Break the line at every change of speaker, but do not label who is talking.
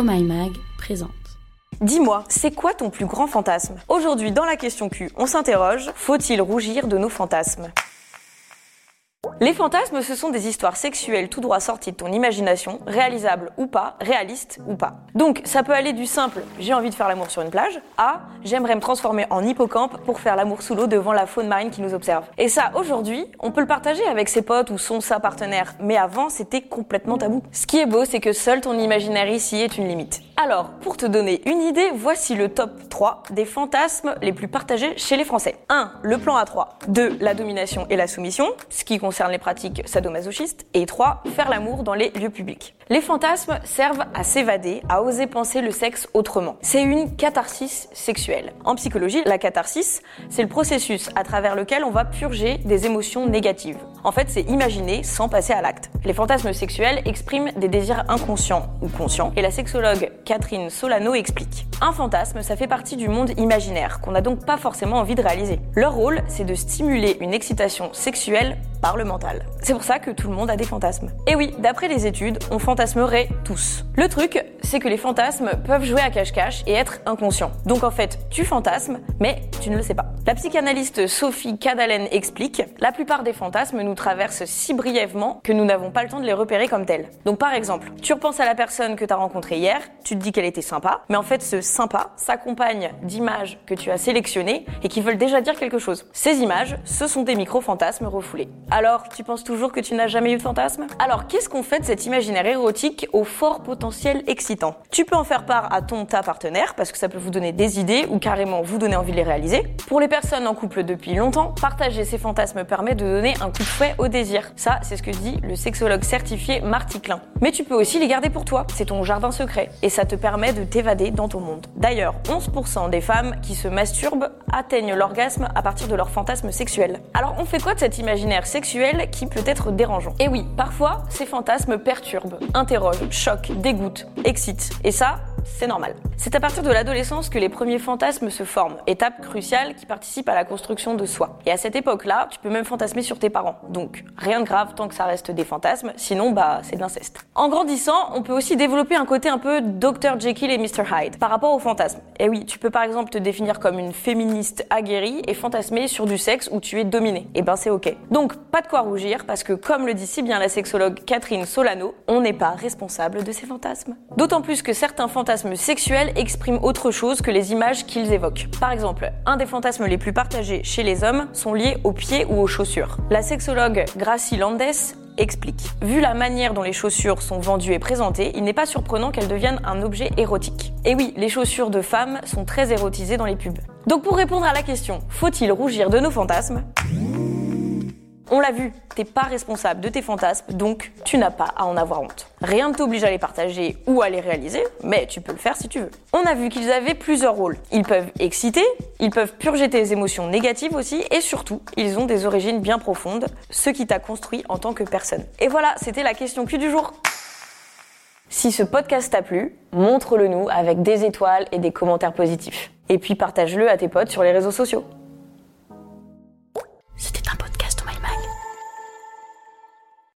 Oh Mag présente.
Dis-moi, c'est quoi ton plus grand fantasme? Aujourd'hui, dans la question Q, on s'interroge, faut-il rougir de nos fantasmes? Les fantasmes, ce sont des histoires sexuelles tout droit sorties de ton imagination, réalisables ou pas, réalistes ou pas. Donc, ça peut aller du simple j'ai envie de faire l'amour sur une plage à j'aimerais me transformer en hippocampe pour faire l'amour sous l'eau devant la faune marine qui nous observe. Et ça, aujourd'hui, on peut le partager avec ses potes ou son sa partenaire, mais avant, c'était complètement tabou. Ce qui est beau, c'est que seul ton imaginaire ici est une limite. Alors, pour te donner une idée, voici le top 3 des fantasmes les plus partagés chez les Français. 1. Le plan A3. 2. La domination et la soumission, ce qui concerne les pratiques sadomasochistes. Et 3. Faire l'amour dans les lieux publics. Les fantasmes servent à s'évader, à oser penser le sexe autrement. C'est une catharsis sexuelle. En psychologie, la catharsis, c'est le processus à travers lequel on va purger des émotions négatives. En fait, c'est imaginer sans passer à l'acte. Les fantasmes sexuels expriment des désirs inconscients ou conscients, et la sexologue Catherine Solano explique. Un fantasme, ça fait partie du monde imaginaire, qu'on n'a donc pas forcément envie de réaliser. Leur rôle, c'est de stimuler une excitation sexuelle par le mental. C'est pour ça que tout le monde a des fantasmes. Et oui, d'après les études, on fantasmerait tous. Le truc, c'est que les fantasmes peuvent jouer à cache-cache et être inconscients. Donc en fait, tu fantasmes, mais tu ne le sais pas. La psychanalyste Sophie Cadalen explique La plupart des fantasmes nous traversent si brièvement que nous n'avons pas le temps de les repérer comme tels. Donc par exemple, tu repenses à la personne que tu as rencontrée hier, tu te dis qu'elle était sympa, mais en fait ce sympa s'accompagne d'images que tu as sélectionnées et qui veulent déjà dire quelque chose. Ces images, ce sont des micro-fantasmes refoulés. Alors, tu penses toujours que tu n'as jamais eu de fantasme? Alors, qu'est-ce qu'on fait de cet imaginaire érotique au fort potentiel excitant? Tu peux en faire part à ton ta partenaire parce que ça peut vous donner des idées ou carrément vous donner envie de les réaliser. Pour les personnes en couple depuis longtemps, partager ces fantasmes permet de donner un coup de fouet au désir. Ça, c'est ce que dit le sexologue certifié Marty Klein. Mais tu peux aussi les garder pour toi. C'est ton jardin secret et ça te permet de t'évader dans ton monde. D'ailleurs, 11% des femmes qui se masturbent atteignent l'orgasme à partir de leur fantasme sexuel. Alors, on fait quoi de cet imaginaire qui peut être dérangeant. Et oui, parfois, ces fantasmes perturbent, interrogent, choquent, dégoûtent, excitent. Et ça, c'est normal. C'est à partir de l'adolescence que les premiers fantasmes se forment, étape cruciale qui participe à la construction de soi. Et à cette époque-là, tu peux même fantasmer sur tes parents. Donc, rien de grave tant que ça reste des fantasmes, sinon, bah, c'est de l'inceste. En grandissant, on peut aussi développer un côté un peu Dr. Jekyll et Mr. Hyde par rapport aux fantasmes. Et oui, tu peux par exemple te définir comme une féministe aguerrie et fantasmer sur du sexe où tu es dominée. Et ben, c'est ok. Donc, pas de quoi rougir parce que, comme le dit si bien la sexologue Catherine Solano, on n'est pas responsable de ces fantasmes. D'autant plus que certains fantasmes sexuels expriment autre chose que les images qu'ils évoquent. Par exemple, un des fantasmes les plus partagés chez les hommes sont liés aux pieds ou aux chaussures. La sexologue Gracie Landes explique. Vu la manière dont les chaussures sont vendues et présentées, il n'est pas surprenant qu'elles deviennent un objet érotique. Et oui, les chaussures de femmes sont très érotisées dans les pubs. Donc pour répondre à la question, faut-il rougir de nos fantasmes? On l'a vu, t'es pas responsable de tes fantasmes, donc tu n'as pas à en avoir honte. Rien ne t'oblige à les partager ou à les réaliser, mais tu peux le faire si tu veux. On a vu qu'ils avaient plusieurs rôles. Ils peuvent exciter, ils peuvent purger tes émotions négatives aussi, et surtout, ils ont des origines bien profondes, ce qui t'a construit en tant que personne. Et voilà, c'était la question Q du jour. Si ce podcast t'a plu, montre-le nous avec des étoiles et des commentaires positifs. Et puis partage-le à tes potes sur les réseaux sociaux.